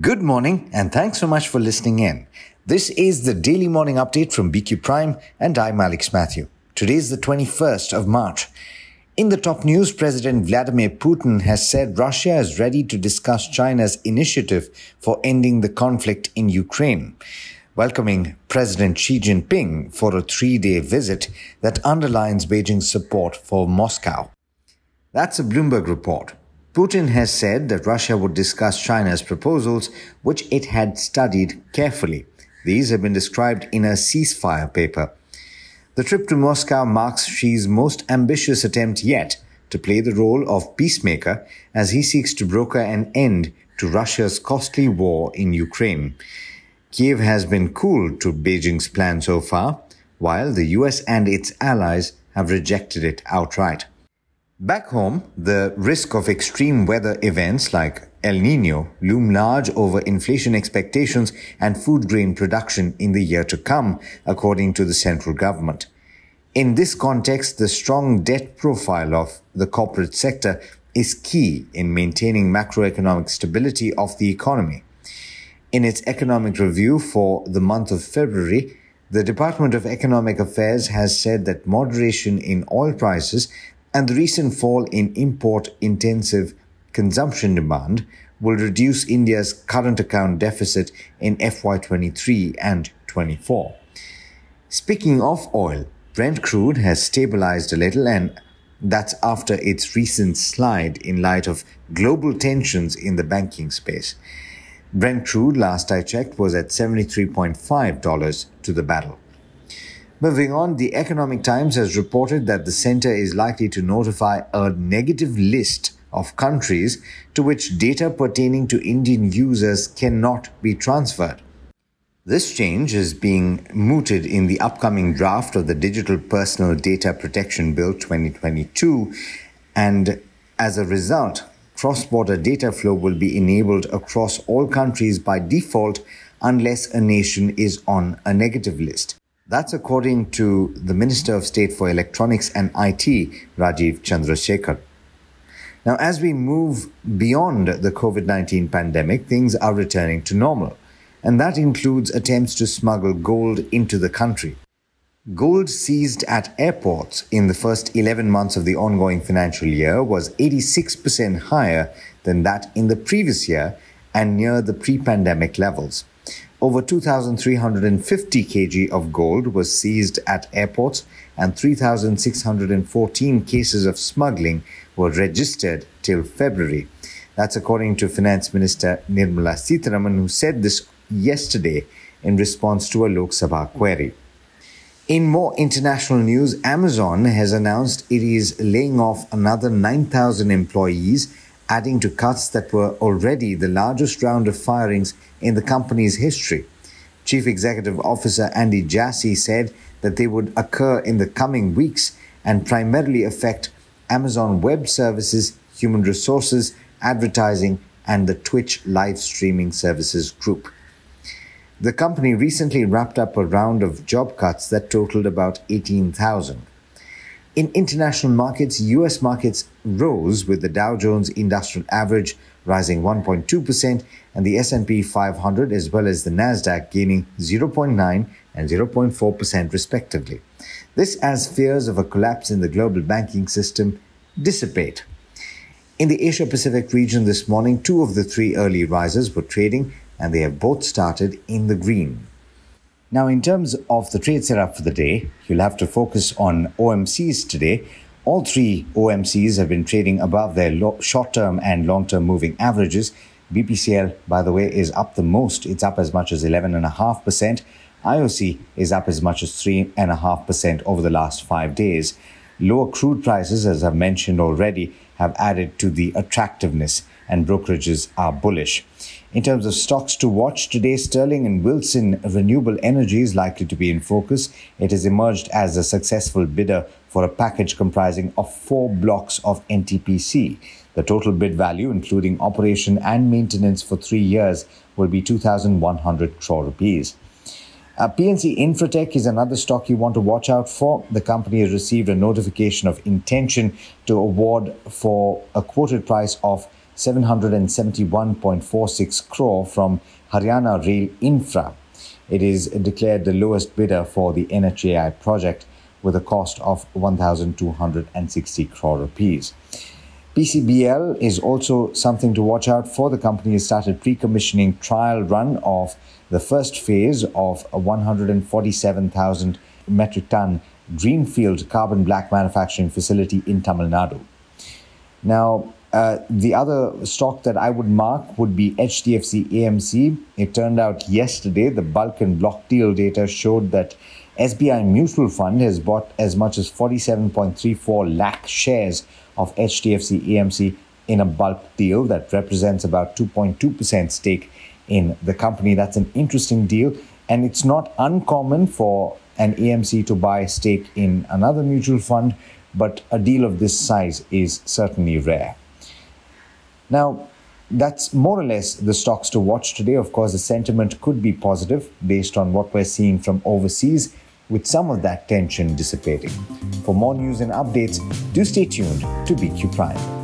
Good morning, and thanks so much for listening in. This is the daily morning update from BQ Prime, and I'm Alex Mathew. Today is the 21st of March. In the top news, President Vladimir Putin has said Russia is ready to discuss China's initiative for ending the conflict in Ukraine, welcoming President Xi Jinping for a three day visit that underlines Beijing's support for Moscow. That's a Bloomberg report. Putin has said that Russia would discuss China's proposals, which it had studied carefully. These have been described in a ceasefire paper. The trip to Moscow marks Xi's most ambitious attempt yet to play the role of peacemaker as he seeks to broker an end to Russia's costly war in Ukraine. Kiev has been cool to Beijing's plan so far, while the US and its allies have rejected it outright. Back home, the risk of extreme weather events like El Nino loom large over inflation expectations and food grain production in the year to come, according to the central government. In this context, the strong debt profile of the corporate sector is key in maintaining macroeconomic stability of the economy. In its economic review for the month of February, the Department of Economic Affairs has said that moderation in oil prices and the recent fall in import intensive consumption demand will reduce India's current account deficit in FY23 and 24. Speaking of oil, Brent crude has stabilized a little and that's after its recent slide in light of global tensions in the banking space. Brent crude, last I checked, was at $73.5 to the barrel. Moving on, the Economic Times has reported that the center is likely to notify a negative list of countries to which data pertaining to Indian users cannot be transferred. This change is being mooted in the upcoming draft of the Digital Personal Data Protection Bill 2022, and as a result, cross border data flow will be enabled across all countries by default unless a nation is on a negative list. That's according to the Minister of State for Electronics and IT, Rajeev Chandrasekhar. Now, as we move beyond the COVID 19 pandemic, things are returning to normal, and that includes attempts to smuggle gold into the country. Gold seized at airports in the first 11 months of the ongoing financial year was 86% higher than that in the previous year and near the pre pandemic levels. Over 2,350 kg of gold was seized at airports, and 3,614 cases of smuggling were registered till February. That's according to Finance Minister Nirmala Sitharaman, who said this yesterday in response to a Lok Sabha query. In more international news, Amazon has announced it is laying off another 9,000 employees adding to cuts that were already the largest round of firings in the company's history. Chief Executive Officer Andy Jassy said that they would occur in the coming weeks and primarily affect Amazon Web Services, Human Resources, Advertising, and the Twitch live streaming services group. The company recently wrapped up a round of job cuts that totaled about 18,000. In international markets, US markets rose with the Dow Jones Industrial Average rising 1.2% and the S&P 500 as well as the Nasdaq gaining 0.9 and 0.4% respectively. This as fears of a collapse in the global banking system dissipate. In the Asia Pacific region this morning, two of the three early risers were trading and they have both started in the green. Now, in terms of the trade setup for the day, you'll have to focus on OMCs today. All three OMCs have been trading above their lo- short term and long term moving averages. BPCL, by the way, is up the most. It's up as much as 11.5%. IOC is up as much as 3.5% over the last five days. Lower crude prices, as I've mentioned already, have added to the attractiveness, and brokerages are bullish. In terms of stocks to watch today, Sterling and Wilson Renewable Energy is likely to be in focus. It has emerged as a successful bidder for a package comprising of four blocks of NTPC. The total bid value, including operation and maintenance for three years, will be 2,100 crore rupees. Uh, PNC Infratech is another stock you want to watch out for. The company has received a notification of intention to award for a quoted price of 771.46 crore from Haryana Rail Infra. It is declared the lowest bidder for the NHAI project with a cost of 1,260 crore rupees. PCBL is also something to watch out for. The company has started pre-commissioning trial run of the first phase of a 147,000 metric ton greenfield carbon black manufacturing facility in Tamil Nadu. Now, uh, the other stock that I would mark would be HDFC AMC. It turned out yesterday the bulk and block deal data showed that SBI Mutual Fund has bought as much as 47.34 lakh shares of HDFC AMC in a bulk deal that represents about 2.2% stake in the company. That's an interesting deal, and it's not uncommon for an AMC to buy a stake in another mutual fund, but a deal of this size is certainly rare. Now, that's more or less the stocks to watch today. Of course, the sentiment could be positive based on what we're seeing from overseas, with some of that tension dissipating. For more news and updates, do stay tuned to BQ Prime.